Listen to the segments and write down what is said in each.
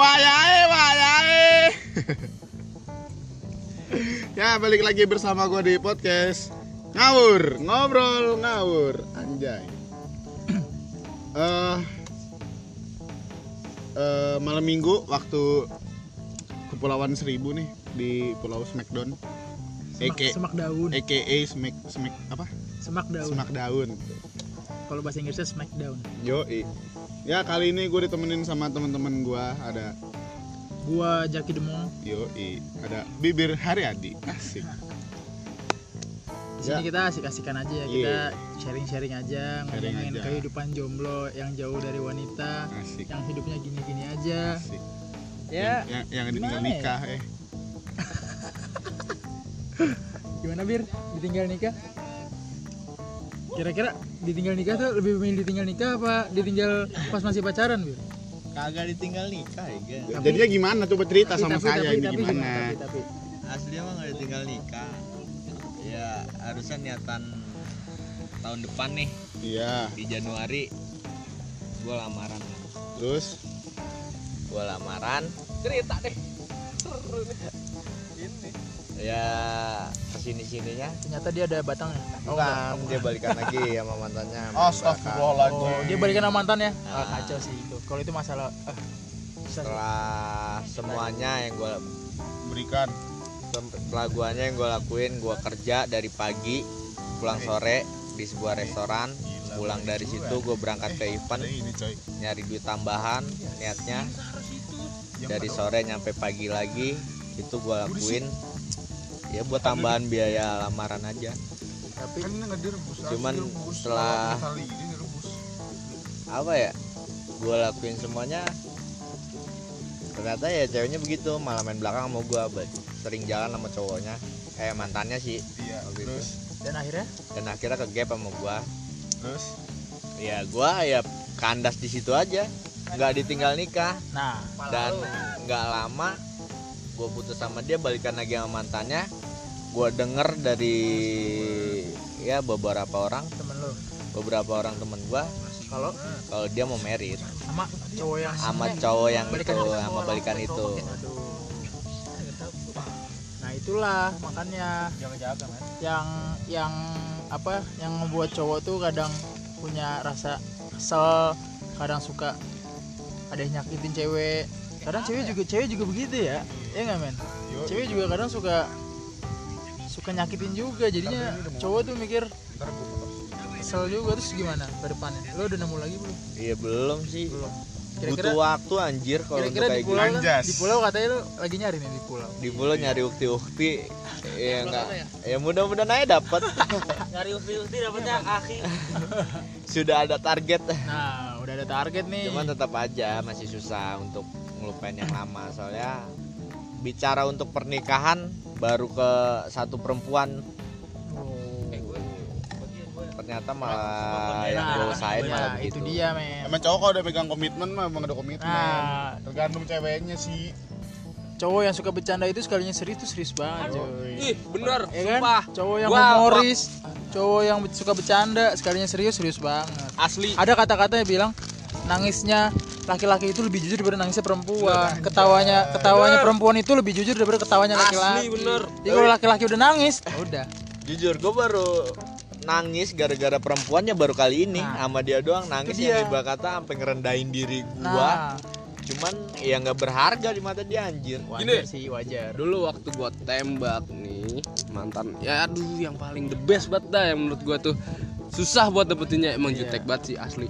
Wayahe, wayahe. ya, balik lagi bersama gue di podcast Ngawur, ngobrol ngawur, anjay. Eh eh, malam minggu waktu Kepulauan Seribu nih di Pulau Smackdown. Semak, AKA, semak daun AKA Smack Smack apa? semak daun Smackdown. kalau bahasa Inggrisnya smackdown Yo, ya kali ini gue ditemenin sama teman-teman gue ada gua Jaki Demong Yo, ada Bibir Haryadi. Asik. di sini Ya. kita asik-asikan aja ya Iya. kita sharing-sharing aja Sharing ngomongin aja. kehidupan jomblo yang jauh dari wanita Asik. yang hidupnya gini-gini aja Asik. ya Yang, yang, yang ditinggal gimana ya? nikah eh. gimana bir ditinggal nikah kira-kira ditinggal nikah tuh lebih memilih ditinggal nikah apa ditinggal pas masih pacaran bir kagak ditinggal nikah ya kan Jadinya gimana? Coba cerita sama Tapi- saya tapi- ini tapi gimana? tapi, tapi. asli emang nggak ditinggal nikah. Ya harusnya niatan tahun depan nih. Iya. di Januari gue lamaran. Terus? Gue lamaran. Cerita deh ya ke sini sininya ternyata dia ada batangnya oh, bukan enggak. dia balikan lagi sama mantannya Astagfirullahaladzim. oh dia balikan sama mantan ya? Ah, Ah. kacau sih itu. Kalau itu masalah ah, sih. setelah semuanya yang gue berikan. setelah guanya yang gue lakuin gue kerja dari pagi pulang sore di sebuah restoran. pulang dari situ gue berangkat ke event nyari duit tambahan niatnya. Dari sore nyampe pagi lagi itu gue lakuin ya buat tambahan biaya lamaran aja. Tapi Kan. Cuman setelah- apa ya gue lakuin semuanya. Ternyata ya ceweknya begitu malah main belakang sama gue sering jalan sama cowoknya. Kayak mantannya sih Iya. Terus? Dan akhirnya? Dan akhirnya ke gap sama gue terus? Ya gue ya kandas di situ aja nggak ditinggal nikah. Nah. Dan nggak lama gue putus sama dia balikan lagi sama mantannya gue denger dari ya beberapa orang temen lu? Beberapa orang temen gue kalau? Kalau dia mau merit sama cowok yang sama cowok yang Balikan itu sama balikan itu. nah itulah makanya men. yang yang apa yang membuat cowok tuh kadang punya rasa kesel kadang suka ada yang nyakitin cewek. Kadang cewek juga cewek juga begitu ya. Ya nggak men? Cewek juga kadang suka suka nyakitin juga jadinya cowok tuh mikir kesel juga terus gimana ke depannya lo udah nemu lagi belum? Iya belum sih. Belum. Butuh kira-kira waktu anjir kalau untuk kira-kira di kayak pulau gitu kan, di pulau katanya lo lagi nyari nih di pulau. Di pulau nyari ukti-ukti. Ya enggak ya? Mudah-mudahan aja dapet nyari ukti-ukti dapetnya akhi. Sudah ada target. Nah udah ada target nih. Cuman tetap aja masih susah untuk ngelupain yang lama. Soalnya bicara untuk pernikahan baru ke satu perempuan. Ternyata malah yang gue usahain ya, malah itu begitu. dia men. Emang cowok kalau udah pegang komitmen mah emang ada komitmen. nah. Tergantung ceweknya sih. cowok yang suka bercanda itu sekalinya serius tuh serius banget coy ih bener ya kan? sumpah. Cowok yang Gua- humoris cowok yang suka bercanda sekalinya serius serius banget. Asli. Ada kata-kata yang bilang nangisnya laki-laki itu lebih jujur daripada nangisnya perempuan. Ketawanya ketawanya perempuan itu lebih jujur daripada ketawanya Asli, laki-laki. bener. jadi kalau laki-laki udah nangis ya udah. jujur gue baru nangis gara-gara perempuannya baru kali ini. Nah, sama dia doang nangis yang dia. ibarat kata sampai ngerendahin diri gua. Nah. Cuman ya nggak berharga di mata dia anjir. Wajar Gini. sih wajar. Dulu waktu gua tembak nih mantan ya aduh yang paling the best banget dah yang menurut gua tuh. Susah buat dapetinnya emang Iya. jutek banget sih asli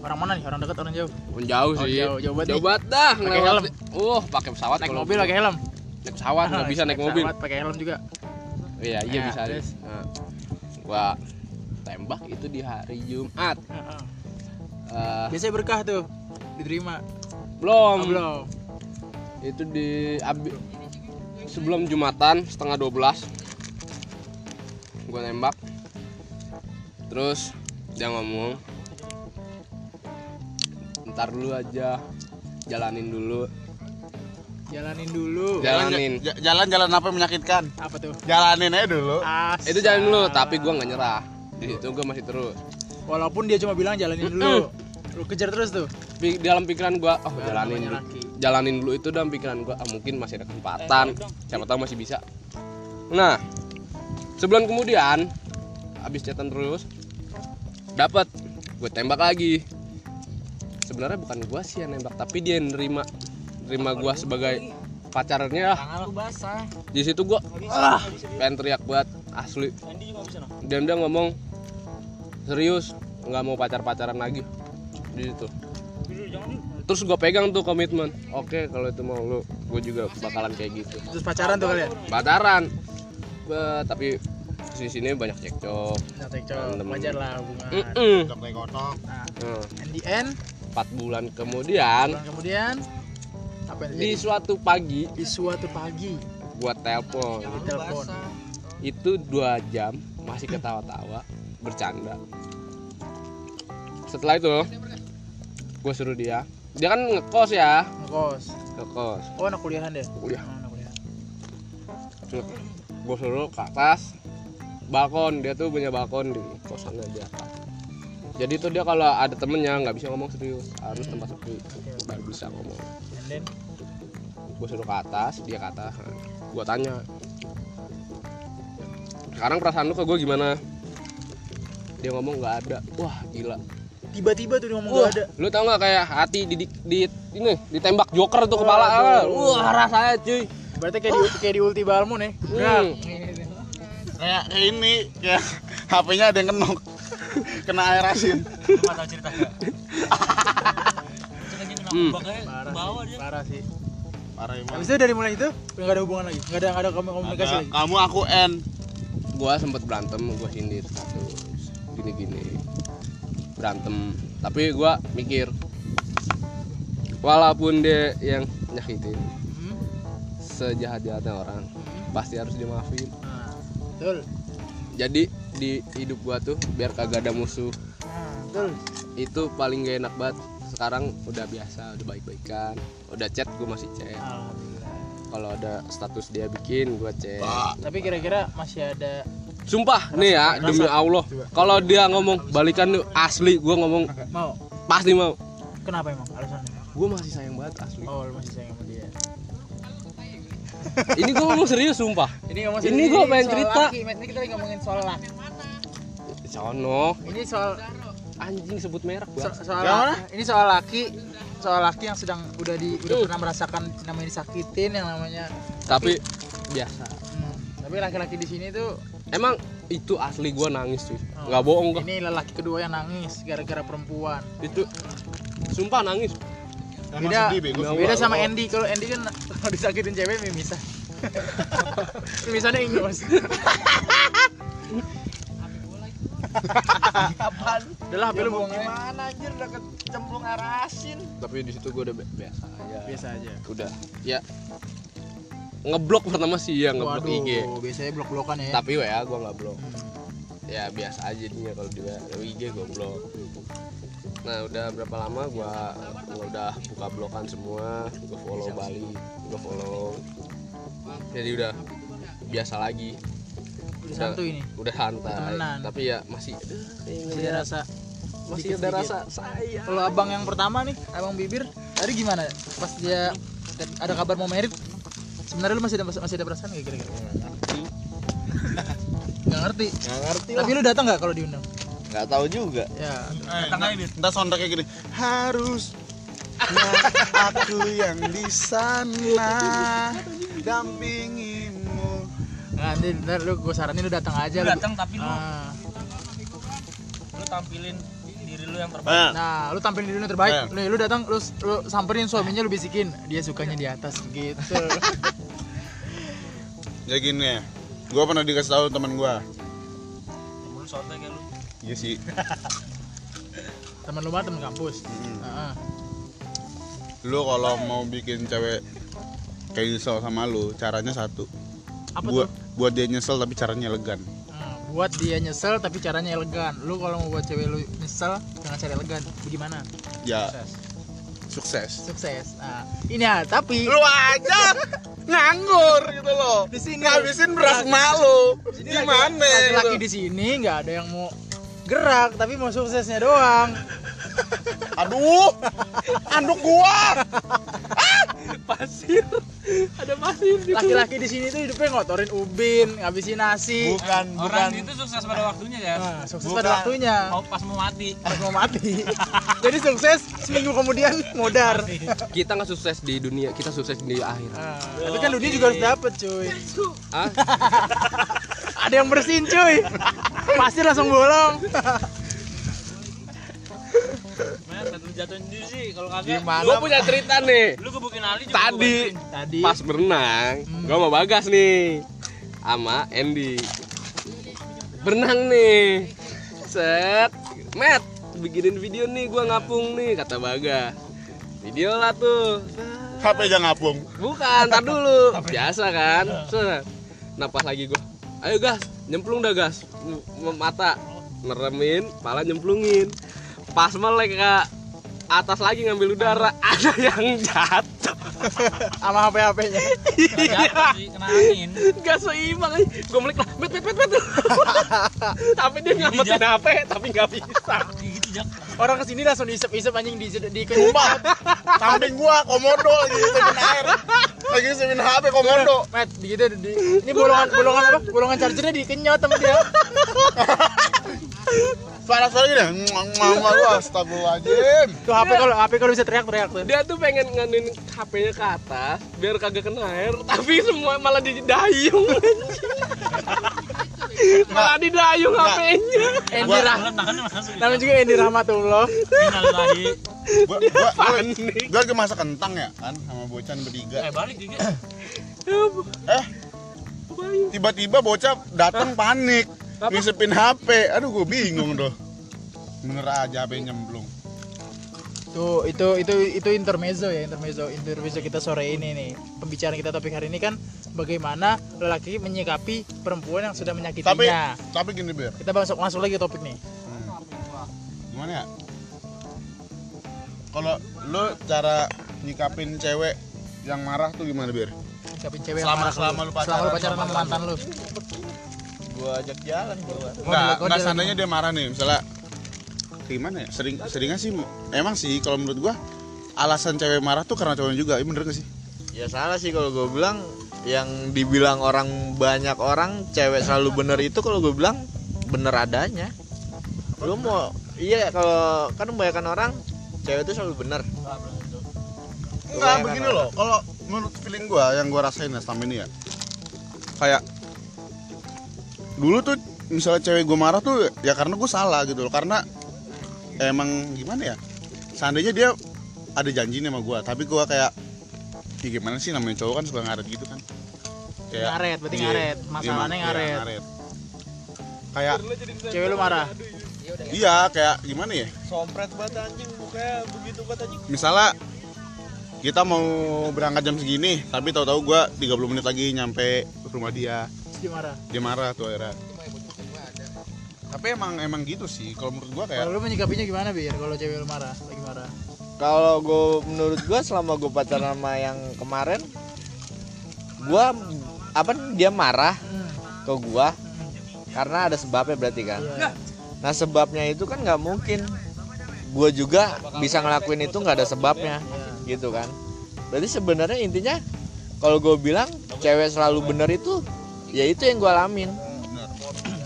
orang mana nih? Orang dekat orang jauh? Pun jauh Oh, sih. jauh, jauh banget nih. banget dah Pakai helm. uh pakai pesawat naik mobil pakai helm? Naik pesawat nggak bisa naik mobil. pesawat, pakai helm juga. Iya iya Ya, bisa terus? Nah, gua tembak itu di hari Jumat. Heeh. Eh, biasanya berkah tuh? Diterima? Belum. Oh, belum. Itu di abi, sebelum jumatan setengah 12 gue nembak. Terus dia ngomong ntar dulu aja. Jalanin dulu. Jalanin dulu. Jalanin. J- Jalan-jalan apa yang menyakitkan? apa tuh? Jalanin aja dulu. As. Itu jalanin dulu tapi gue nggak nyerah. Di situ gue masih terus. Walaupun dia cuma bilang jalanin dulu. Lu kejar terus tuh. Pi- dalam pikiran gua oh Baru jalanin dulu. jalanin dulu itu dalam pikiran gua ah, mungkin masih ada kesempatan. Siapa tahu masih bisa. Nah sebulan kemudian habis chatan terus dapat gue tembak lagi sebenarnya bukan gua sih yang nembak tapi dia yang nerima nerima gua sebagai pacarnya. Basah. di situ gua ah. pengen teriak buat asli. Dan dia ngomong serius nggak mau pacar pacaran lagi. Di situ. Terus gua pegang tuh komitmen. Oke kalau itu mau lu gue juga bakalan kayak gitu. Terus pacaran tuh kalian. pacaran. Be- tapi di sini banyak cekcok. Nah, cekcok. Wajar lah hubungan. Mm-mm. kotok Nah, Nah, and the end, empat bulan kemudian bulan kemudian apa yang di suatu pagi Di suatu pagi. gua telepon. Di telepon. itu dua jam masih ketawa-tawa bercanda. Setelah itu gue suruh dia. Dia kan ngekos ya? Ngekos. ngekos. Oh, anak kuliahan deh. kuliah. Oh, anak gue suruh ke atas balkon. Dia tuh punya balkon di kosannya di atas jadi tuh dia kalau ada temennya nggak bisa ngomong serius harus tempat sepi baru bisa ngomong gue suruh ke atas dia ke atas gue tanya sekarang perasaan lu ke gue gimana dia ngomong nggak ada wah gila tiba-tiba tuh dia ngomong Wah, gak ada. lu tau nggak kayak hati di, di, di- ini ditembak joker tuh kepala Waduh. wah rasanya cuy Berarti kayak di kayak di ulti Balmo nih. Brak. Hmm. kayak kayak ini kayak HP-nya ada yang kenok kena air asin. Hmm. Parah, sih, parah sih. parah emang Habis itu dari mulai itu nggak ada hubungan lagi, nggak ada nggak ada kom- komunikasi Ada, lagi. kamu aku N. Gua sempet berantem gua sindir terus gini gini berantem. Tapi gua mikir walaupun dia yang nyakitin Hmm. sejahat jahatnya orang pasti harus dimaafin. Nah, betul. jadi di hidup gua tuh biar kagak ada musuh Nah, betul. itu paling gak enak banget sekarang udah biasa udah baik baikan udah chat gua masih chat Alhamdulillah. kalau ada status dia bikin gua chat Tapi kira-kira masih ada sumpah nih ya demi Allah kalau dia ngomong balikan tuh asli gua ngomong mau? pasti mau Kenapa emang alasannya? gua masih sayang banget asli Oh, lu masih sayang sama dia. ini gua ngomong serius sumpah Ini ngomong Ini gua pengen cerita. Laki. Ini kita lagi ngomongin soal laki. Sono. Ini soal anjing sebut merek so- gua soal mana? ini soal laki soal laki yang sedang udah di udah Hmm. pernah merasakan namanya disakitin yang namanya tapi biasa. Hmm, tapi laki-laki di sini tuh emang itu asli gua nangis cuy. Oh. nggak bohong gua. Ini lelaki kedua yang nangis gara-gara perempuan. Itu sumpah nangis. Emang Beda- sedih beda sama Allah. Andy. Kalau Andy kan kalau disakitin cewek mimisah. Mimisahnya ini mas udah lah HP lu buang aja Mana anjir? Udah kecemplung air asin. Tapi di situ gua udah bi- biasa aja. Biasa aja. Udah. Ya. Ngeblok pertama sih ya ngeblok waduh IG biasanya blok-blokan ya. Tapi wa gua nggak blok. Hmm. ya biasa aja dia kalau di IG gua blok. Nah udah berapa lama gua gua udah buka blokan semua gua follow Bali gua follow. Jadi udah biasa lagi udah santuy nih. udah santai. Temenan. tapi ya masih masih ada rasa. Masih ada rasa sayang. Kalau abang yang pertama nih abang bibir tadi gimana? Pas dia ada kabar mau merit sebenarnya lu masih ada masih ada perasaan nggak kira-kira? Nggak ngerti. Nggak ngerti. Tapi lu datang nggak kalau diundang? Nggak tahu juga. Ya. Datang aja Ntar kayak gini. Harus aku yang di sana. Dampingimu Nah, nanti ntar lu gue saranin lu datang aja lu. datang tapi lu Ah. lu tampilin diri lu yang terbaik Nah, Nah, lu tampilin diri lu yang terbaik. Nih, lu datang lu, lu samperin suaminya lu bisikin, dia sukanya di atas gitu. jadi gini ya Gue pernah dikasih tahu teman gue lu sotoy kayak lu Iya sih teman lu mah teman kampus. Mm. Heeh. Lu kalau mau bikin cewek kayak sama lu Caranya satu Apa buat, tuh? Buat dia nyesel tapi caranya elegan Hmm, buat dia nyesel tapi caranya elegan. Lu kalau mau buat cewek lu nyesel dengan cara elegan, bagaimana? Ya Sukses. sukses Sukses. Nah, ini ya, tapi Lu aja nganggur gitu loh di sini Ngabisin beras malu Gimana laki-laki gitu. di sini nggak ada yang mau gerak tapi mau suksesnya doang Aduh, anduk gua. pasir. Ada pasir di laki-laki di sini tuh hidupnya ngotorin ubin ngabisin nasi. Bukan, Orang bukan. itu sukses pada waktunya ya. nah, sukses Bukan. pada waktunya. Mau pas mau mati. pas mau mati. Jadi sukses seminggu kemudian modar. Kita nggak sukses di dunia kita sukses di akhirat. Nah, tapi kan dunia juga harus dapet cuy. Ah ada yang bersihin cuy. Pasir langsung bolong Men, lu jatuhin diri sih kalau kagak. Gimana? gue punya cerita nih. Lu gebukin Ali juga tadi gua tadi. pas berenang Hmm. gue mau bagas nih sama Andy. Berenang nih. Set. Matt bikinin video nih gue ngapung nih kata Baga. Video lah tuh. HP aja ngapung. bukan tar dulu. Biasa kan? Set. Nah pas lagi gue ayo gas nyemplung dah gas. Mata neremin pala nyemplungin pas melek ke atas lagi ngambil udara ada yang jatuh sama HP HP-nya Kena jatuh sih, angin. Gak seimbang. Gue melek lah, bet bet bet bet. tapi dia nyelamatin HP, tapi nggak bisa. Gitu orang ke sini langsung diisep-isep anjing di di Sumpah, samping gua komodo lagi siapin air. Lagi siapin HP komodo. Met, di gitu di, ini bolongan bolongan apa? Bolongan chargernya dikenyot sama dia. Suara-suara gini. Muang muang muang. Wah, Astagfirullahaladzim. Tuh HP kalau HP kalau bisa teriak-teriak tuh. Dia tuh pengen nganin HP-nya ke atas biar kagak kena air, tapi semua malah didayung. malah didayung HP-nya. Endi Gua- Rah, Bulan tangannya masuk. namanya juga Endi Rahmatullah. Innalillahi. Gua gua gua, Panik. gua lagi masak kentang ya kan sama bocan bertiga. Eh balik juga. Eh, tiba-tiba bocah datang panik. Ngisepin HP. Aduh, gua bingung tuh. Bener aja HP nyemplung. Tuh, itu itu itu intermezzo ya, intermezzo. Intermezzo kita sore ini nih. Pembicaraan kita topik hari ini kan bagaimana lelaki menyikapi perempuan yang sudah Tapi menyakitinya. tapi gini, Bir. Kita masuk masuk lagi topik nih. Gimana ya? Kalau lu cara nyikapin cewek yang marah tuh gimana, Bir? Nyikapin cewek Selama- yang marah selama lu pacaran selama lu pacaran sama mantan lu. Gua ajak jalan gua Oh, Enggak, dia- oh, enggak dia seandainya dia marah nih, misalnya gimana ya? Sering seringnya sih emang sih kalau menurut gua alasan cewek marah tuh karena cowoknya juga. Ini bener gak sih? ya salah sih kalau gue bilang yang dibilang orang banyak orang cewek selalu bener itu kalau gue bilang bener adanya lu mau iya kalau kan kebanyakan orang cewek itu selalu bener Enggak, begini orang. loh. Kalau menurut feeling gua yang gua rasain ya selama ini ya. Kayak dulu tuh misalnya cewek gua marah tuh ya karena gua salah gitu loh. Karena emang gimana ya? Seandainya dia ada janji nih sama gua, tapi gua kayak ya gimana sih namanya cowok kan suka ngaret gitu kan. Ngaret, berarti iya, ngaret. iya, Masalahnya iya, ngaret. Kayak Cewek lu marah. iya kayak gimana ya? sompret banget anjing mukanya begitu banget anjing Misalnya kita mau berangkat jam segini, tapi tahu-tahu gua 30 menit lagi nyampe rumah dia. Dia marah. dia marah tuh akhirnya tapi emang emang gitu sih kalau menurut gua kayak Kalau lu menyikapinya gimana, Bir? Kalau cewek lu marah, lagi marah. kalau gue menurut gue selama gue pacaran sama yang kemarin gue apa dia marah ke gue karena ada sebabnya berarti kan Iya. nah sebabnya itu kan nggak mungkin gue juga bisa ngelakuin itu nggak ada sebabnya gitu kan berarti sebenarnya intinya kalau gue bilang cewek selalu bener itu ya itu yang gue alamin.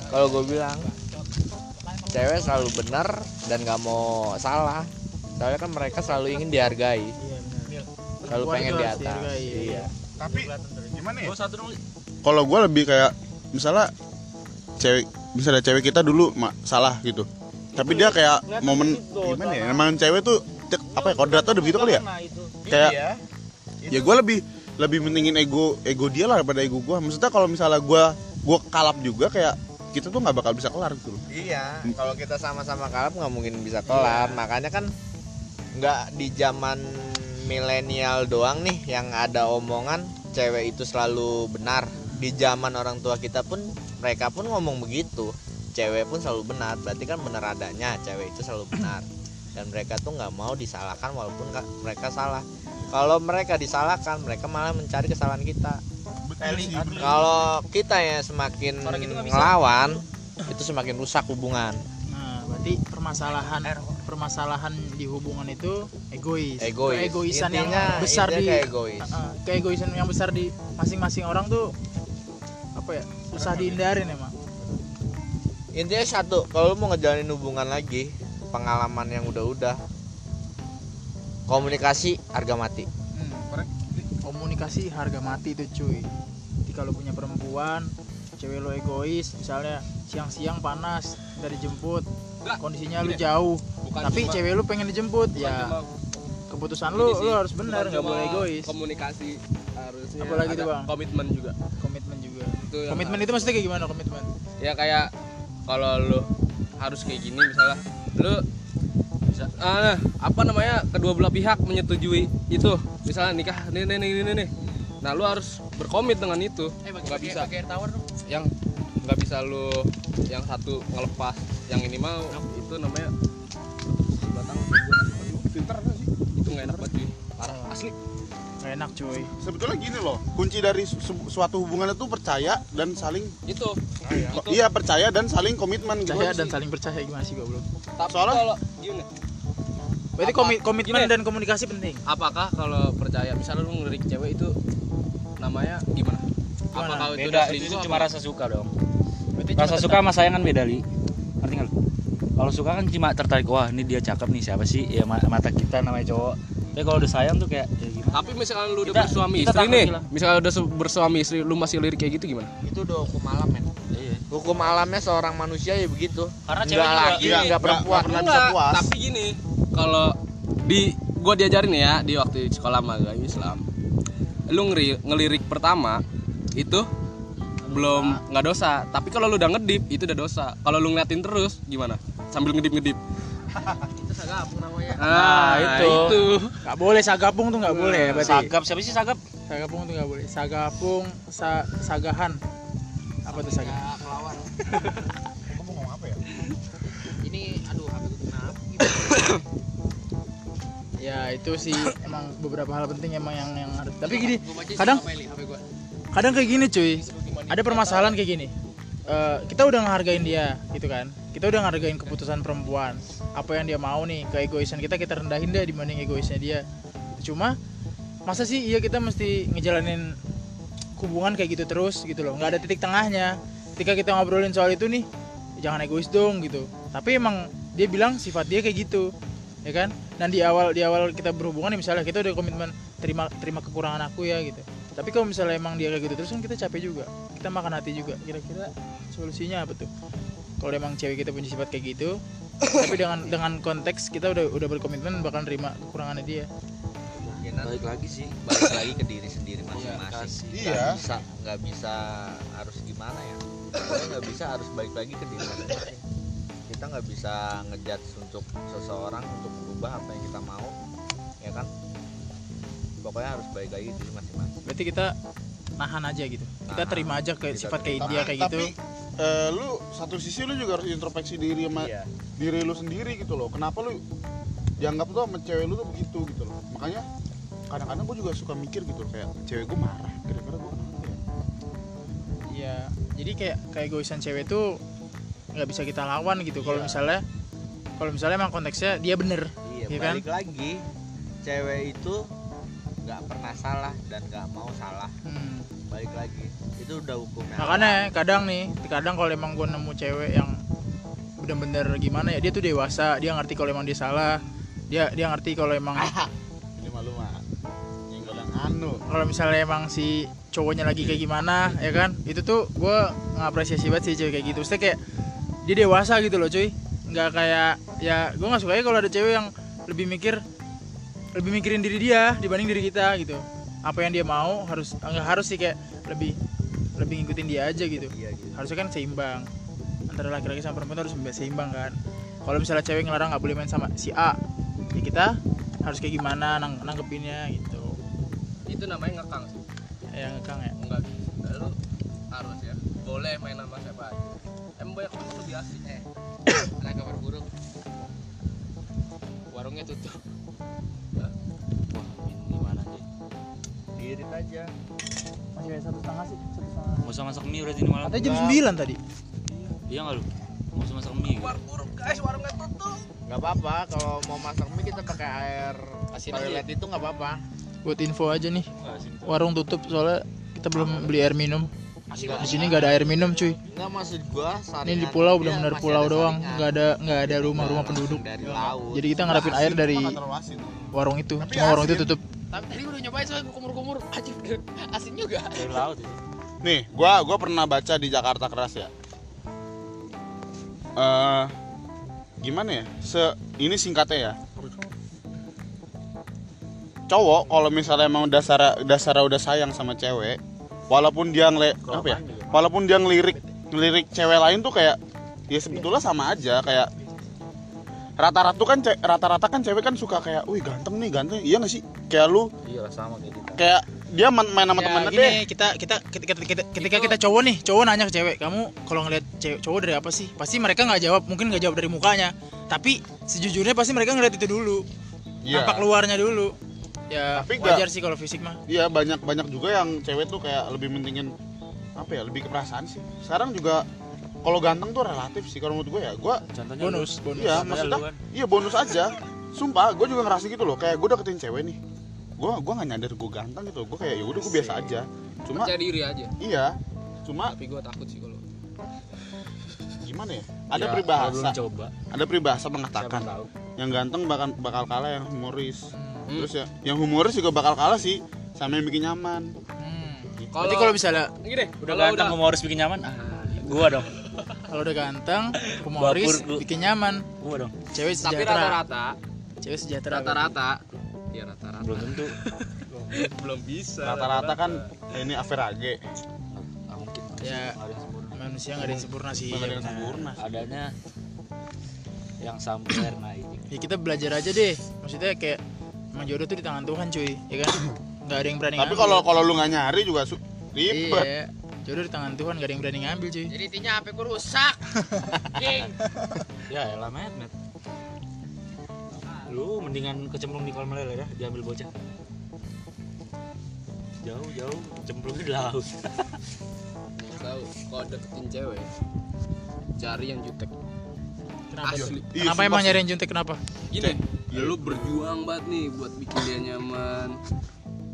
Kalau gue bilang cewek selalu bener dan nggak mau salah. Soalnya kan mereka selalu ingin dihargai. Iya, benar. selalu pengen di atas. iya. iya. Tapi gimana ya? Gua satu dong. kalau gua lebih kayak misalnya cewek misalnya cewek kita dulu ma- salah gitu. Tapi dia kayak momen gimana ya? emang cewek tuh cek- apa ya kodratnya udah begitu kali ya? Kayak ya gua lebih lebih mentingin ego ego dia lah daripada ego gua. Maksudnya kalau misalnya gua gua kalap juga kayak kita tuh nggak bakal bisa kelar gitu loh. Iya kalau kita sama-sama kalap nggak mungkin bisa kelar. Makanya kan nggak di zaman milenial doang nih yang ada omongan cewek itu selalu benar. Di zaman orang tua kita pun mereka pun ngomong begitu. Cewek pun selalu benar. Berarti kan benar adanya cewek itu selalu benar dan mereka tuh nggak mau disalahkan walaupun nggak- mereka salah. Kalau mereka disalahkan mereka malah mencari kesalahan kita. Kalau kita ya semakin ngelawan itu semakin rusak hubungan. Nah, berarti permasalahan permasalahan di hubungan itu egois. Egois. Keegoisan yang besar di egois. Uh, keegoisan yang besar di masing-masing orang tuh apa ya susah dihindarin emang. Intinya satu kalau lu mau ngejalanin hubungan lagi pengalaman yang udah-udah. Komunikasi harga mati. Hmm. komunikasi harga mati itu cuy. Jadi kalau punya perempuan cewek lo egois misalnya siang-siang panas dari jemput Enggak, kondisinya lu gini. jauh. bukan tapi cuma- cewek lu pengen dijemput bukan ya. cuma keputusan lu lu harus benar nggak boleh egois. komunikasi harusnya Apalagi tuh, Bang? komitmen juga. Komitmen juga. Itu yang komitmen itu maksudnya kayak gimana komitmen? Ya kayak kalau lu harus kayak gini misalnya lu bisa ah, apa namanya kedua belah pihak menyetujui itu. Misalnya nikah nih nih nih nih, nih. nah lu harus berkomit dengan itu. Nggak bisa. yang nggak bisa lu yang satu ngelepas yang ini mau itu namanya batang sih itu nggak enak banget cuy. Parah. Asli enak cuy sebetulnya gini loh kunci dari su- su- suatu hubungan itu percaya dan saling itu itu iya percaya dan saling komitmen percaya dan sih. saling percaya gimana sih goblok tapi Soalnya- kalau gini berarti Apa? komi- komitmen Gini. dan komunikasi penting apakah kalau percaya misalnya lu ngelirik cewek itu namanya gimana? Gimana? Apakah itu beda udah itu selingkuh cuma apa? rasa suka dong berarti rasa suka sama sayang kan beda li ngerti nggak kalau suka kan cuma tertarik wah ini dia cakep nih siapa sih ya ma- mata kita namanya cowok tapi kalau udah sayang tuh kayak ya Tapi misalkan lu udah Kita- bersuami kita istri nih, misalnya udah bersuami istri, lu masih lirik kayak gitu gimana? itu udah hukum alam men iya hukum alamnya seorang manusia ya begitu karena cewek juga laki nggak perempuan nggak bisa puas. tapi gini, kalau di gua diajarin ya di waktu di sekolah agama Islam, lu ngeri, ngelirik pertama itu belum nggak dosa, tapi kalau lu udah ngedip itu udah dosa. Kalau lu ngeliatin terus gimana? Sambil ngedip-ngedip. itu sagapung namanya. Ah, itu. itu. nggak boleh sagapung tuh nggak boleh berarti. Sagap siapa sih sagap? Sagapung tuh nggak boleh. Sagapung sa sagahan. Apa tuh sagap kelawan. Kamu ngomong apa ya? Ini aduh HP gue kenapa ya itu sih emang beberapa hal penting emang yang yang harus tapi gini kadang kadang kayak gini cuy. Ada permasalahan kayak gini Eh, kita udah ngehargain dia gitu kan? Kita udah ngehargain keputusan perempuan. Apa yang dia mau nih keegoisan kita kita rendahin deh dibanding egoisnya dia. Cuma masa sih iya kita mesti ngejalanin hubungan kayak gitu terus gitu loh? Nggak ada titik tengahnya. Ketika kita ngobrolin soal itu nih jangan egois dong gitu. Tapi emang dia bilang sifat dia kayak gitu ya kan? Dan di awal di awal kita berhubungan misalnya kita udah komitmen terima terima kekurangan aku ya gitu tapi kalau misalnya emang dia kayak gitu terus kan kita capek juga. Kita makan hati juga. Kira-kira solusinya apa tuh? Kalau emang cewek kita punya sifat kayak gitu tapi dengan dengan konteks kita udah udah berkomitmen bakal nerima kekurangannya dia. Kemungkinan balik lagi sih. balik lagi ke diri sendiri masing-masing. kasih. Nggak Iya. bisa nggak bisa harus gimana ya? Nggak bisa harus balik lagi ke diri masing-masing kita nggak bisa ngejudge untuk seseorang untuk berubah apa yang kita mau ya kan pokoknya harus balik lagi diri masing-masing. Berarti kita nahan aja gitu. Kita Nahan. terima aja ke Kita sifat kayak dia kayak gitu. Tapi eh, lu satu sisi lu juga harus introspeksi diri sama iya. diri lu sendiri gitu loh. Kenapa lu dianggap tuh sama cewek lu tuh begitu gitu loh? Makanya kadang-kadang gue juga suka mikir gitu loh, kayak cewek gue marah kira-kira gue kenapa ya? Iya, jadi kayak kayak egoisan cewek tuh nggak bisa kita lawan gitu. Kalau Iya. misalnya kalau misalnya emang konteksnya dia bener, iya Iya kan? balik lagi. Cewek itu nggak pernah salah dan nggak mau salah. Hmm. balik lagi itu udah hukumnya. Makanya kadang nih, kadang kalau emang gue nemu cewek yang bener-bener gimana ya dia tuh dewasa, dia ngerti kalau emang dia salah, dia dia ngerti kalau emang ini malu mah anu. Kalau misalnya emang si cowoknya lagi kayak gimana ya kan? Itu tuh gue ngapresiasi banget sih cewek kayak gitu. Maksudnya kayak dia dewasa gitu loh cuy. Nggak kayak ya gue nggak suka kalau ada cewek yang lebih mikir lebih mikirin diri dia dibanding diri kita gitu apa yang dia mau harus nggak harus sih kayak lebih lebih ngikutin dia aja gitu iya gitu harusnya kan seimbang antara laki-laki sama perempuan harus seimbang kan kalau misalnya cewek ngelarang nggak boleh main sama si A ya kita harus kayak gimana nang nanggepinnya gitu Itu namanya ngekang sih. yang ngekang ya Enggak bisa. Lu harus ya. Boleh main sama siapa aja. Emang banyak orang lebih asik. Eh, ada kabar buruk. Warungnya tutup. Aja. Masih ada satu setengah sih satu setengah. Nggak usah masak mie berarti ini malam. Katanya jam 9 tadi. Iya nggak lu? Nggak usah masak mie. Buruk guys, warung nggak apa-apa kalau mau masak mie kita pakai air toilet itu nggak apa-apa. Buat info aja nih. Warung tutup soalnya kita belum beli air minum. Di sini nggak ada air minum cuy. Nggak maksud gua ini di pulau iya, benar-benar pulau doang. nggak ada nggak ada rumah-rumah penduduk. dari laut. Jadi kita ngarapin air dari asin. warung itu cuma warung itu asin. tutup. Tapi tadi udah nyobain soalnya asin juga dari laut itu Nih, gua gua pernah baca di Jakarta Keras ya. Eh gimana ya? Se ini singkatnya ya. Cowok kalau misalnya emang dasar dasar udah sayang sama cewek, walaupun dia ngele apa ya? Walaupun dia ngelirik ngelirik cewek lain tuh kayak ya sebetulnya sama aja kayak rata-rata tuh kan rata-rata kan cewek kan suka kayak, wih ganteng nih ganteng, iya gak sih? Kayak lu iya sama kayak kita kayak dia main, sama Ya, temennya gini, deh. kita kita ketika kita, ketika kita cowok nih cowok nanya ke cewek kamu kalau ngeliat cewek cowok dari apa sih pasti mereka nggak jawab mungkin nggak jawab dari mukanya tapi sejujurnya pasti mereka ngeliat itu dulu Iya. nampak luarnya dulu ya Tapi wajar sih kalau fisik mah Iya banyak banyak juga yang cewek tuh kayak lebih mentingin apa ya lebih ke perasaan sih. Sekarang juga kalau ganteng tuh relatif sih kalau menurut gue ya. Gue contohnya bonus bonus iya maksudnya kan. iya bonus aja. Sumpah gue juga ngerasa gitu loh. Kayak gue deketin cewek nih. Gue gue nggak nyadar gue ganteng gitu. Gue kayak ya udah gue biasa aja. Cuma percaya diri aja iya. Cuma tapi gue takut sih kalau gimana ya? Ada Ya, kalau peribahasa. coba Ada peribahasa mengatakan yang ganteng bakal bakal kalah yang humoris. Hmm. Terus ya yang humoris juga bakal kalah sih sama yang bikin nyaman. Hmm. Kalau- Berarti kalau misalnya gini deh udah kalau ganteng humoris bikin nyaman ah gua dong kalau udah ganteng humoris bikin nyaman gua dong cewek tapi sejahtera rata-rata cewek sejahtera rata-rata ya rata-rata. Belum tentu. Belum bisa. Rata-rata kan ini average. mungkin. Ya. ada yang sempurna. manusia nggak ada yang sempurna sih. Nggak ada ya yang sempurna. adanya yang sempurna ini. Ya kita belajar aja deh. Maksudnya kayak emang jodoh tuh di tangan Tuhan cuy. Ya kan? Nggak ada yang berani Tapi kalau kalau lu nggak nyari juga su- ribet. iya jodoh di tangan Tuhan gak ada yang berani ngambil cuy. Jadi intinya HP ku rusak King. ya elah met met lu mendingan kecemplung di kolam lele ya diambil bocah. Jauh jauh cemplung di laut. Tahu kalau deketin cewek? Cari yang jutek. Kenapa? Asli. Iya, kenapa sumpah emang sih. nyari yang juntek kenapa? Gini Iya. lu berjuang banget nih buat bikin dia nyaman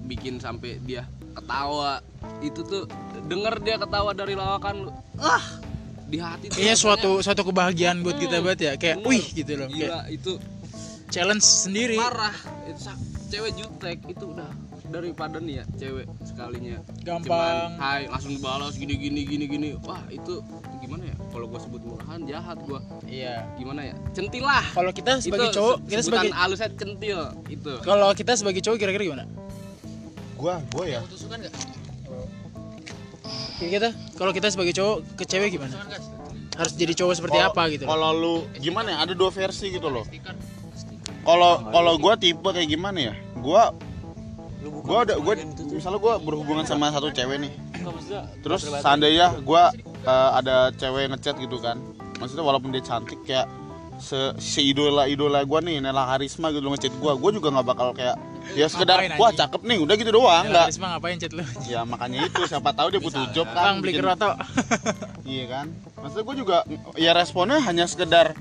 bikin sampai dia ketawa. Itu tuh denger dia ketawa dari lawakan lu. Ah di hati tuh kayaknya suatu suatu kebahagiaan buat kita Hmm. banget ya kayak Bener. wih gitu loh kayak. gila itu challenge sendiri. parah itu cewek jutek itu udah daripada nih ya cewek sekalinya. Gampang. Cuman hai langsung dibalas gini gini gini gini. Wah itu gimana ya? Kalau gua sebut murahan jahat gua. Iya. Gimana ya? Centil lah. Kalau kita sebagai itu cowok kita sebagai halusnya centil itu. Kalau kita sebagai cowok kira-kira gimana? Gua gua ya. tusukan nggak? Kira-kira kalau kita sebagai cowok ke cewek gimana? Harus jadi cowok seperti Kalau- apa gitu loh. Kalau lu gimana ya? Ada dua versi gitu loh. Kalau kalau gua tipe kayak gimana ya? Bukan gua ada gua itu tuh misalnya gua berhubungan sama satu cewek nih. Terus seandainya gua eh, ada cewek ngechat gitu kan. Maksudnya walaupun dia cantik kayak se, se idola idola gua nih Nela Karisma gitu loh ngechat gua, gua juga nggak bakal kayak ya sekedar wah cakep nih udah gitu doang nggak Karisma ngapain chat lu? ya makanya itu siapa tahu dia butuh job Bang kan beli bikin- keroto. Iya kan? Maksudnya gue juga ya responnya hanya sekedar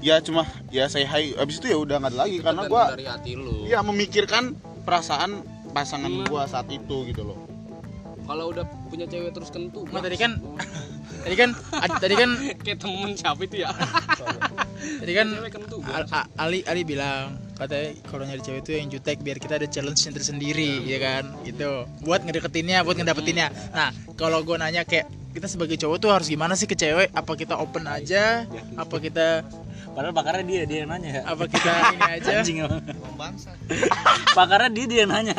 ya cuma ya say hi. Abis itu ya udah nggak ada lagi karena Tergantung gue dari hati lu. ya memikirkan perasaan pasangan Hmm. gue saat itu gitu loh. kalau udah punya cewek terus kentu Nggak, tadi kan tadi kan ad- tadi kan kayak temen siapa itu ya? Tadi kan cewek kentu Ali Ali bilang katanya kalau nyari cewek itu yang jutek biar kita ada challenge yang tersendiri ya kan? Gitu. Buat ngedeketinnya buat ngedapetinnya. Nah kalau gue nanya kayak kita sebagai cowok tuh harus gimana sih ke cewek? Apa kita open aja? Apa kita padahal pakarnya dia dia yang nanya. Apa kita ini aja? Anjing emang. Bang bangsa. pakarnya dia dia yang nanya.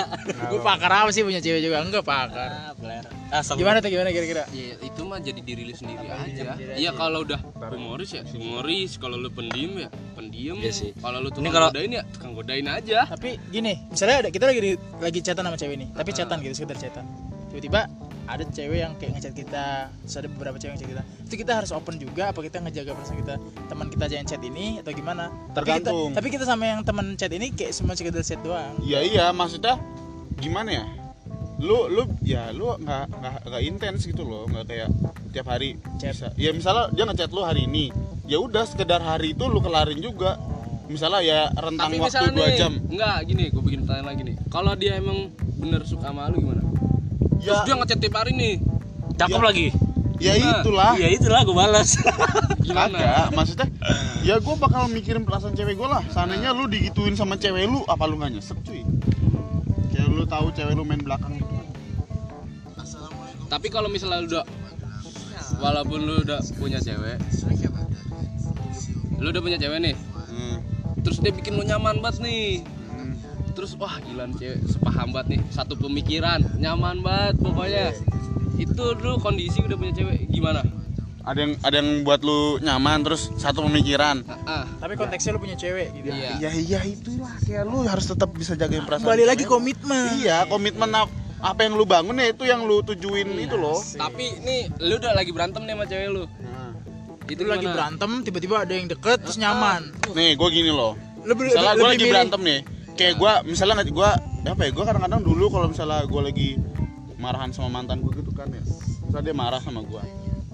Gue pakar apa sih punya cewek juga? Enggak pakar. Ah ah gimana tuh gimana kira-kira? Ya itu mah jadi diri lu sendiri Apa, aja. iya kalau udah humoris ya humoris. Kalau lu pendiam ya pendiam Iya sih. kalau lu tukang kalau- godain ya tukang godain aja. Tapi gini misalnya ada kita lagi di, lagi chatan sama cewek nih tapi chatan gitu sekedar chatan. Tiba-tiba ada cewek yang kayak ngechat kita terus ada beberapa cewek yang ngechat kita itu kita harus open juga apa kita ngejaga perasaan kita teman kita aja yang chat ini atau gimana Tapi kita- Tergantung. tapi kita, sama yang teman chat ini kayak semua sekedar chat doang Iya iya maksudnya gimana ya? Lu lu ya lu nggak nggak nggak intens gitu loh nggak kayak tiap hari Chat. bisa. Ya misalnya dia ngechat lu hari ini, ya udah sekedar hari itu lu kelarin juga misalnya ya rentang Tapi waktu dua jam enggak gini, gue bikin pertanyaan lagi nih. Kalau dia emang bener suka sama lu gimana? Terus ya dia ngechat tiap hari nih. cakep Ya. lagi ya Nah, itulah iya itulah gue balas Gimana? Kagak, maksudnya ya gue bakal mikirin perasaan cewek gue lah. Seandainya lu digituin sama cewek lu, apa lu nggak nyesek cuy? Kayak lu tahu cewek lu main belakang gitu. Tapi kalau misalnya lu udah walaupun lu udah punya cewek, lu udah punya cewek nih, Hmm. terus dia bikin lu nyaman banget nih. Terus wah gila nih cewek sepaham banget nih, satu pemikiran, nyaman banget pokoknya. Itu lu kondisi udah punya cewek gimana? Ada yang ada yang buat lu nyaman terus satu pemikiran. Ah, ah, tapi konteksnya lu punya cewek gitu iya. Ya iya itulah kayak lu harus tetap bisa jagain perasaan. kembali lagi cewek komitmen Iya, komitmen ap- apa yang lu bangun ya itu yang lu tujuin itu loh. Tapi nih lu udah lagi berantem nih sama cewek lu. Nah. Itu lu lagi berantem tiba-tiba ada yang deket terus nyaman Nih, gue gini loh. lu Misalnya gue lagi milih- berantem nih. Kayak gue misalnya gue apa ya? Gue kadang-kadang dulu kalau misalnya gue lagi marahan sama mantan gue gitu kan ya. Misalnya dia marah sama gue.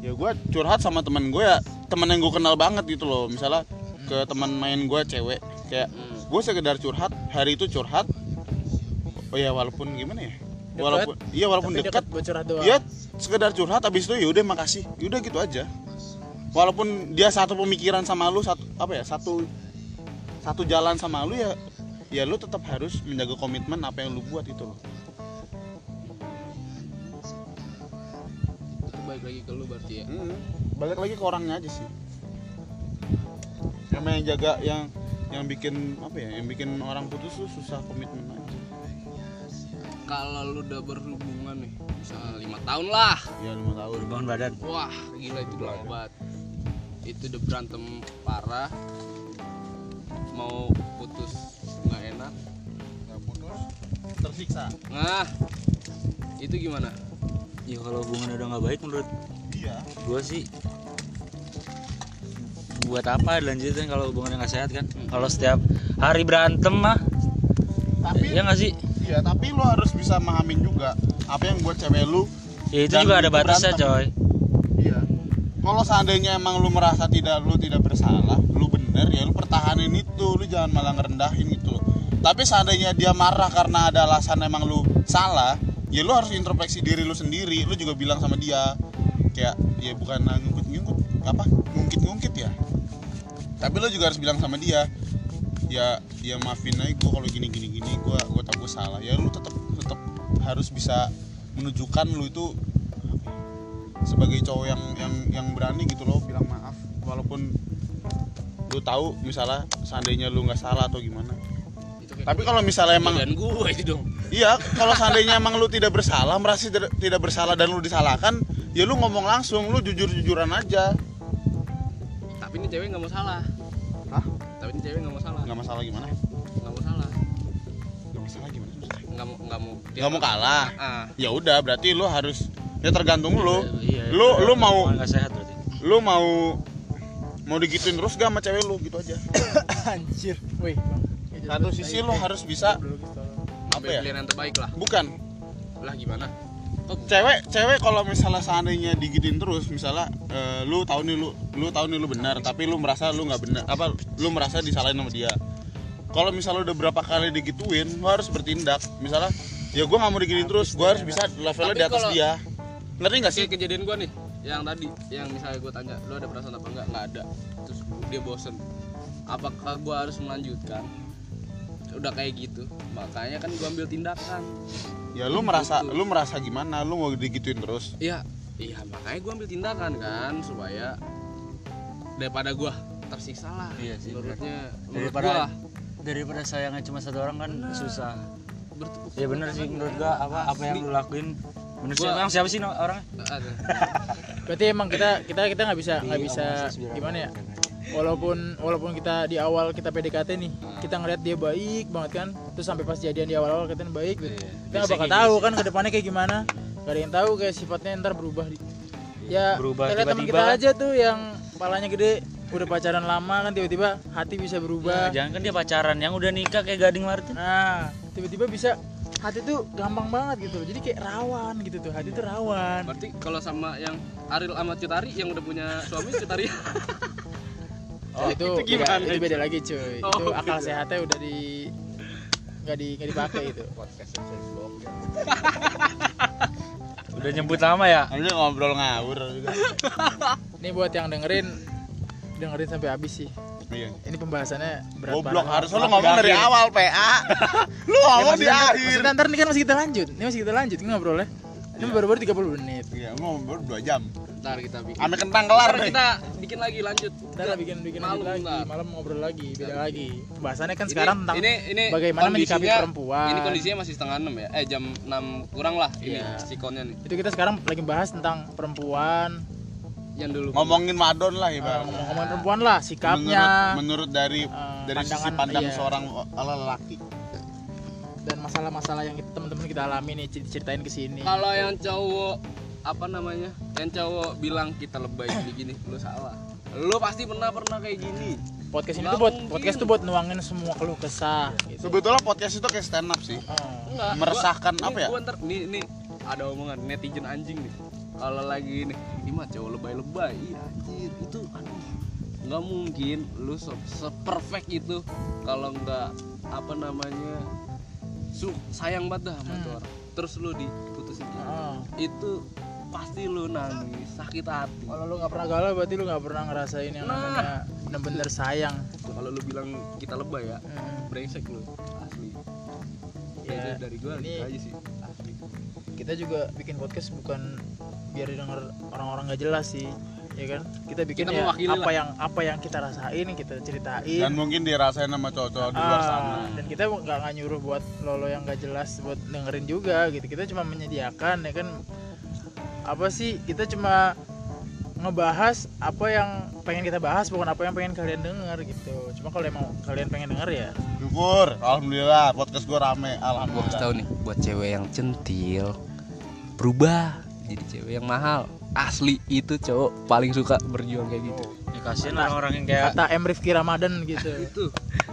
Ya gue curhat sama temen gue ya temen yang gue kenal banget gitu loh. Misalnya ke teman main gue cewek kayak Hmm. gue sekedar curhat hari itu curhat oh ya walaupun gimana ya Deket, walaupun iya walaupun dekat Iya sekedar curhat habis itu yaudah makasih yaudah gitu aja walaupun dia satu pemikiran sama lu satu apa ya satu satu jalan sama lu ya ya lu tetap harus menjaga komitmen apa yang lu buat itu loh Itu balik lagi ke lu berarti ya. Hmm, balik lagi ke orangnya aja sih yang yang jaga yang yang bikin apa ya yang bikin orang putus tuh susah komitmen aja Kalau lu udah berhubungan nih, misalnya lima tahun lah. ya lima tahun bangun badan Wah, gila itu udah lama banget. Itu udah berantem parah. Mau putus nggak enak. nggak putus tersiksa Nah, itu gimana? ya kalau hubungan udah nggak baik menurut iya gue sih buat apa lanjutin kalau hubungannya nggak sehat kan kalau setiap hari berantem mah tapi ya nggak sih Iya, tapi lu harus bisa mahamin juga apa yang buat cewek lu. ya itu juga ada itu batasnya berantem. coy Iya. Kalau seandainya emang lu merasa tidak lu tidak bersalah, lu bener ya lu pertahanin itu, lu jangan malah ngerendahin gitu loh. Tapi seandainya dia marah karena ada alasan emang lu salah, ya lu harus introspeksi diri lu sendiri. Lu juga bilang sama dia kayak ya bukan ngungkit-ngungkit apa? Ngungkit-ngungkit ya. Tapi lu juga harus bilang sama dia ya ya maafin aja gue kalau gini gini gini gue gue tau gue salah ya lu tetap tetap harus bisa menunjukkan lu itu sebagai cowok yang yang yang berani gitu loh bilang maaf walaupun lu tahu misalnya seandainya lu nggak salah atau gimana Itu kayak tapi kalau misalnya emang dan gue itu dong. iya kalau seandainya emang lu tidak bersalah merasa tidak, bersalah dan lu disalahkan ya lu ngomong langsung lu jujur jujuran aja Tapi ini cewek nggak mau salah. Hah? Tapi ini cewek nggak mau salah. nggak masalah gimana Nggak mau salah. nggak masalah gimana Nggak mau nggak mau. nggak mau kalah Ah, ya udah berarti lu harus ya tergantung lu Iya, lu iya. lu mau nggak sehat berarti lu mau mau digituin terus gak sama cewek lu gitu aja anjir wih satu sisi eh, harus bisa apa ya? pilihan yang terbaik lah. bukan. Lah gimana? Cewek cewek kalau misalnya seandainya digituin terus misalnya eh, lu tahu nih lu lu tahu nih lu benar tapi lu merasa lu nggak benar apa lu merasa disalahin sama dia. Kalau misalnya udah berapa kali digituin lu harus bertindak. Misalnya ya gue nggak mau digituin terus gue harus bisa levelnya di atas dia. Ngerti nggak sih? Kejadian gua nih yang tadi yang misalnya gue tanya lu ada perasaan apa enggak nggak ada. Terus dia bosen. Apakah gua harus melanjutkan udah kayak gitu. Makanya kan gua ambil tindakan. Ya lu merasa Gitu. lu merasa gimana? Lu mau digituin terus? Iya iya makanya gua ambil tindakan kan supaya daripada gua tersiksa lah Iya sih, menurutnya menurut daripada gua. daripada sayangnya cuma satu orang kan susah. Bertepuk ya bener sih menurut gua. Apa apa yang lu lakuin? Sih Gua- emang siapa sih orangnya? Ada. berarti emang kita kita kita nggak bisa nggak bisa gimana ya walaupun walaupun kita di awal kita PDKT nih kita ngeliat dia baik banget kan. Terus sampai pas jadian di awal-awal kita baik Iya. kita nggak bakal tahu gitu kan ke depannya kayak gimana. Gak ada yang tahu kayak sifatnya ntar berubah di ya Berubah kita lihat teman tiba-tiba kita kan. aja tuh yang palanya gede udah pacaran lama kan tiba-tiba hati bisa berubah. Jangan kan dia pacaran yang udah nikah kayak Gading Martin nah tiba-tiba bisa hati tuh gampang banget gitu. Loh jadi kayak rawan gitu tuh hati tuh rawan. Berarti kalau sama yang Aril sama Cutari yang udah punya suami Cutari Oh, itu, itu gimana beda, itu beda lagi cuy. Oh, itu akal gitu. sehatnya udah di nggak di nggak dipakai itu. podcast Udah nyebut nama ya? Ini ngobrol ngawur juga. Ini buat yang dengerin dengerin sampai habis sih. Iya. Ini pembahasannya berat Goblok banget. harus lu ngomong dari awal PA. lu Ya, ngomong di akhir. maksudnya ntar nih kan masih kita lanjut. Ini masih kita lanjut ini ngobrolnya. Ini Iya. baru-baru 30 menit. Iya, ngomong baru 2 jam. Ntar kita bikin. Ame kentang kelar Ntar nih. kita bikin lagi lanjut. Ntar lah bikin bikin Malam lagi, ntar. malam ngobrol lagi, beda lagi. Pembahasannya kan Ini- sekarang tentang ini ini bagaimana menyikapi perempuan. Ini kondisinya masih setengah enam ya? Eh jam 6 kurang lah ini Iya. sikonnya nih. itu kita sekarang lagi bahas tentang perempuan, Yang dulu. Ngomongin madon lah eh, ibaratnya. ngomong-ngomong perempuan lah, Menurut sikapnya menurut dari eh, dari sisi pandangan, pandang iya. seorang lelaki. dan masalah-masalah yang kita- teman-teman kita alami nih cer- ceritain ke sini. Kalau yang cowok apa namanya? Yang cowok bilang kita lebay gini-gini, lu salah. Lu pasti pernah pernah kayak gini. podcast ini tuh buat mungkin. podcast tuh buat nuangin semua keluh kesah gitu. Sebetulnya podcast itu kayak stand up sih. Oh. Enggak. Meresahkan gua- apa ini ya? Gua ntar, nih, nih ada omongan netizen anjing nih. Kalau lagi nih, ini mah cowok lebay-lebay. Iya anjir, itu aduh. Nggak mungkin lu se, perfect itu kalau nggak apa namanya su sayang banget dah sama Hmm. tuh orang. Terus lu diputusin. Oh. Itu pasti lu nangis, sakit hati. Kalau lu nggak pernah galau berarti lu nggak pernah ngerasain yang Nah. namanya bener-bener sayang. Kalau lu bilang kita lebay ya, Hmm. brengsek lu. Asli. Ya, Ya, dari gua ini aja sih. Asli. kita juga bikin podcast bukan biar didengar orang-orang nggak jelas sih ya kan kita bikin Kita ya apa lah. yang apa yang kita rasain kita ceritain Dan mungkin dirasain sama cowok-cowok di luar Ah, sana. dan kita nggak nggak nyuruh buat lolo yang nggak jelas buat dengerin juga gitu kita cuma menyediakan ya kan apa sih kita cuma ngebahas apa yang pengen kita bahas bukan apa yang pengen kalian denger gitu. Cuma kalau emang kalian pengen denger ya. Syukur, alhamdulillah podcast gue rame, Gua kasih alhamdulillah. tahu nih buat cewek yang centil berubah jadi cewek yang mahal. Asli itu cowok paling suka berjuang kayak gitu. Ya kasihan orang-orang yang kayak kata M Rifki Ramadan gitu. Itu.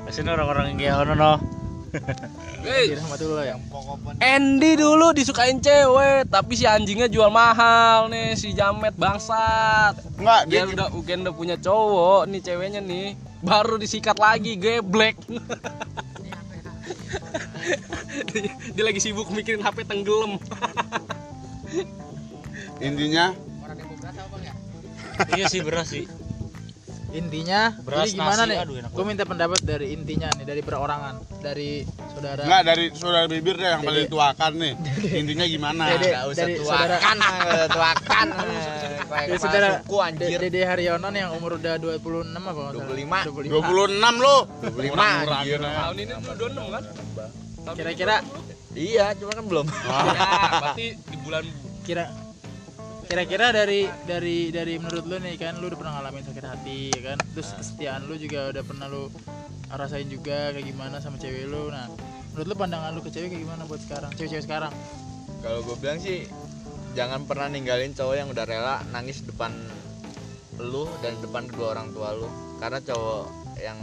Kasihan orang-orang yang kayak ono Andy dulu disukain cewek tapi si anjingnya jual mahal nih si jamet bangsat. Enggak, dia dia udah udah udah punya cowok nih ceweknya nih baru disikat lagi geblek. Dia lagi sibuk mikirin HP tenggelam. Intinya? Iya sih beras sih. Intinya Beras, jadi gimana nasi, nih aduh, enak gue minta pendapat dari intinya nih dari perorangan dari saudara enggak dari saudara bibir deh yang paling Dede. tuakan nih. Intinya gimana? Dede. Gak usah dari saudara- tuakan ah, tuakan dari saudara suku anjir Dede Haryono nih yang umur udah 26 apa nggak salah? 25. 26 lu. 25 anjir tahun ini dulu donem kan Kira-kira iya cuma kan belum ya, berarti di bulan kira kira-kira dari dari dari menurut lu nih kan lu udah pernah ngalamin sakit hati ya kan? Terus kesetiaan lu juga udah pernah lu rasain juga kayak gimana sama cewek lu. Nah menurut lu pandangan lu ke cewek kayak gimana buat sekarang cewek-cewek sekarang? Kalau gue bilang sih jangan pernah ninggalin cowok yang udah rela nangis depan lu dan depan kedua orang tua lu. Karena cowok yang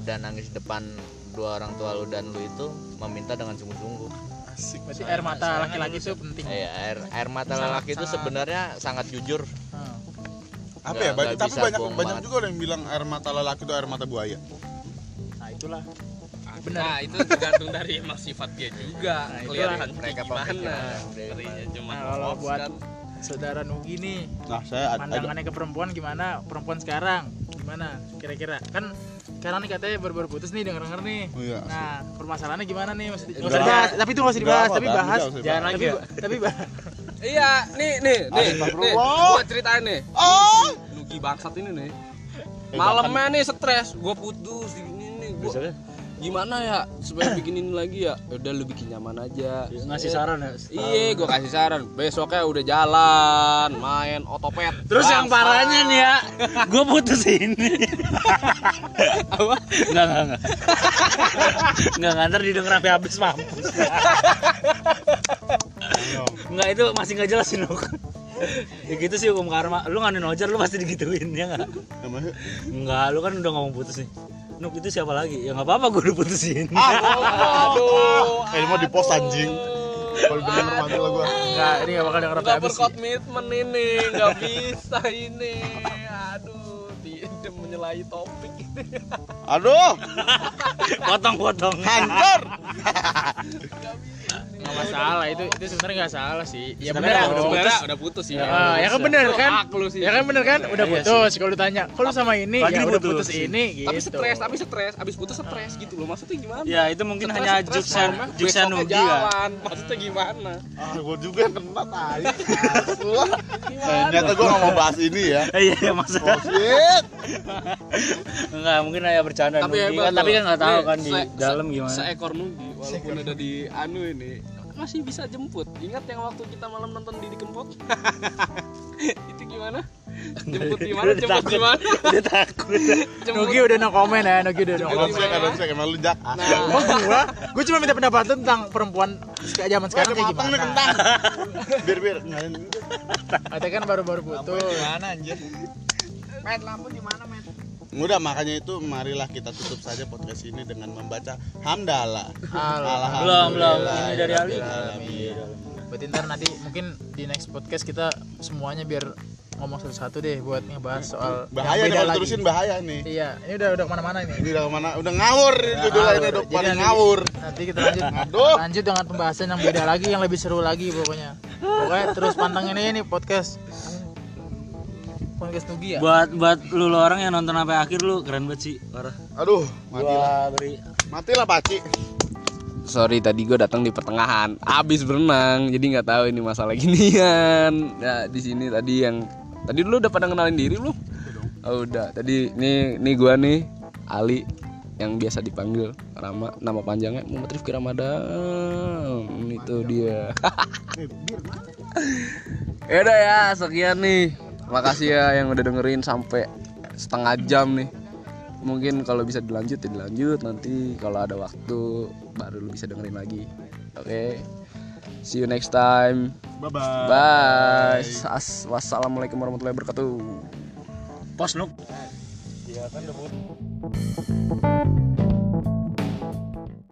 udah nangis depan dua orang tua lu dan lu itu meminta dengan sungguh-sungguh Asik. berarti air mata laki-laki itu penting Eh, air air mata lelaki itu sebenarnya sangat jujur Hmm. Apa ya? Tapi banyak banyak banget. juga orang yang bilang air mata lelaki itu air mata buaya. nah itulah Benar. nah itu tergantung dari emang sifat dia juga Nah, itulah. kelihatan Mereka gimana. Ngerinya cuma Nah, kalau buat kan. saudara Nugi nih Nah, saya pandangannya ke perempuan gimana perempuan sekarang gimana kira-kira kan sekarang nih katanya baru-baru putus nih denger-denger nih. Oh iya. nah permasalahannya gimana nih? Maksudnya- nggak Udah. usah dibahas tapi itu usah Udah dibahas tapi bahas. Jangan lagi tapi bahas iya nih nih nih nih gua ceritain nih. Oh! Nugi bangsat ini nih. Eh, malamnya nih stres gua putus ini nih gua gimana ya supaya bikin ini lagi ya udah lu bikin nyaman aja ngasih saran ya. Iya, gua kasih saran. Besoknya udah jalan, main otopet. Terus yang parahnya nih ya, gue putus ini. Apa? Enggak, enggak, enggak. Enggak ngantar didengar sampai habis mampus. Enggak itu masih nggak jelas sih. Ya gitu sih hukum karma. Lu nganin ojar lu pasti digituin ya enggak? Namanya Enggak, lu kan udah ngomong putus nih. Nuk itu siapa lagi? Ya nggak apa-apa gue udah putusin. Aduh. Eh, mau di post anjing. Kalau denger mati lah gua. nggak ini nggak bakal denger sampai Enggak berkomitmen ini, enggak bisa ini. Aduh, di, di menyalahi topik Aduh, potong potong hancur. Nggak masalah itu itu sebenarnya nggak salah sih. Ya bener udah sebenarnya udah putus sih. Ah, ya kan bener kan? Hak lu sih. Ya kan bener kan? Udah putus kalau ditanya kalau sama ini? Lagi ya udah putus ini gitu. tapi stres tapi stres abis putus stres gitu loh. Maksudnya gimana? Ya itu mungkin hanya Juksan Juksan Nugi kan maksudnya gimana? Ah, gue juga kena. Gua. Ternyata gue gak mau bahas ini ya. iya iya Oh shit. enggak mungkin hanya bercanda tapi Nugi hebat kan tapi kan nggak tahu kan di dalam gimana. seekor nugi walaupun ada di anu ini masih bisa jemput ingat yang waktu kita malam nonton Didi Kempot itu gimana jemput di mana jemput di mana dia takut jemput Nugi udah no comment ya Nugi udah no Kadang comment sih, emang lu jak. Ah. nah Oh gua, gua cuma minta pendapat lu tentang perempuan zaman sekarang kayak matang nih gimana. kentang. Biar ngalin. Katanya kan baru-baru putus. Gimana anjir? Met lampu di mana, Met? Udah makanya itu marilah kita tutup saja podcast ini dengan membaca hamdalah. Alhamdulillah. belum belum ini dari Ali Alhamdulillah. Berarti ntar nanti mungkin di next podcast kita semuanya biar ngomong satu-satu deh buat ngebahas soal Bahaya yang nih beda kalau lagi. terusin bahaya nih. Iya, ini udah udah ke mana-mana ini. Ini udah ke mana? Udah ngawur ini judulnya ini udah Jadi paling nanti- ngawur. Nanti kita lanjut Aduh. lanjut dengan pembahasan yang beda lagi yang lebih seru lagi pokoknya. Pokoknya terus pantengin nih podcast. Podcast Nugi ya. buat buat lu, lu orang yang nonton sampai akhir lu keren banget sih parah. Aduh, matilah. gua beri. Matilah Paci. sorry tadi gue datang di pertengahan. Abis berenang jadi nggak tahu ini masalah ginian. Ya di sini tadi yang tadi dulu udah pada kenalin diri lu? Oh, udah. Tadi ini ini gue nih Ali yang biasa dipanggil Rama. Nama panjangnya Muhammad Rifki Ramadan. Itu dia. Ya udah ya sekian nih makasih ya yang udah dengerin sampai setengah jam nih. Mungkin kalau bisa dilanjut ya dilanjut. Nanti kalau ada waktu baru lu bisa dengerin lagi. Oke. See you next time. Bye bye. bye As- wassalamualaikum warahmatullahi wabarakatuh. Pos nuk. Iya kan udah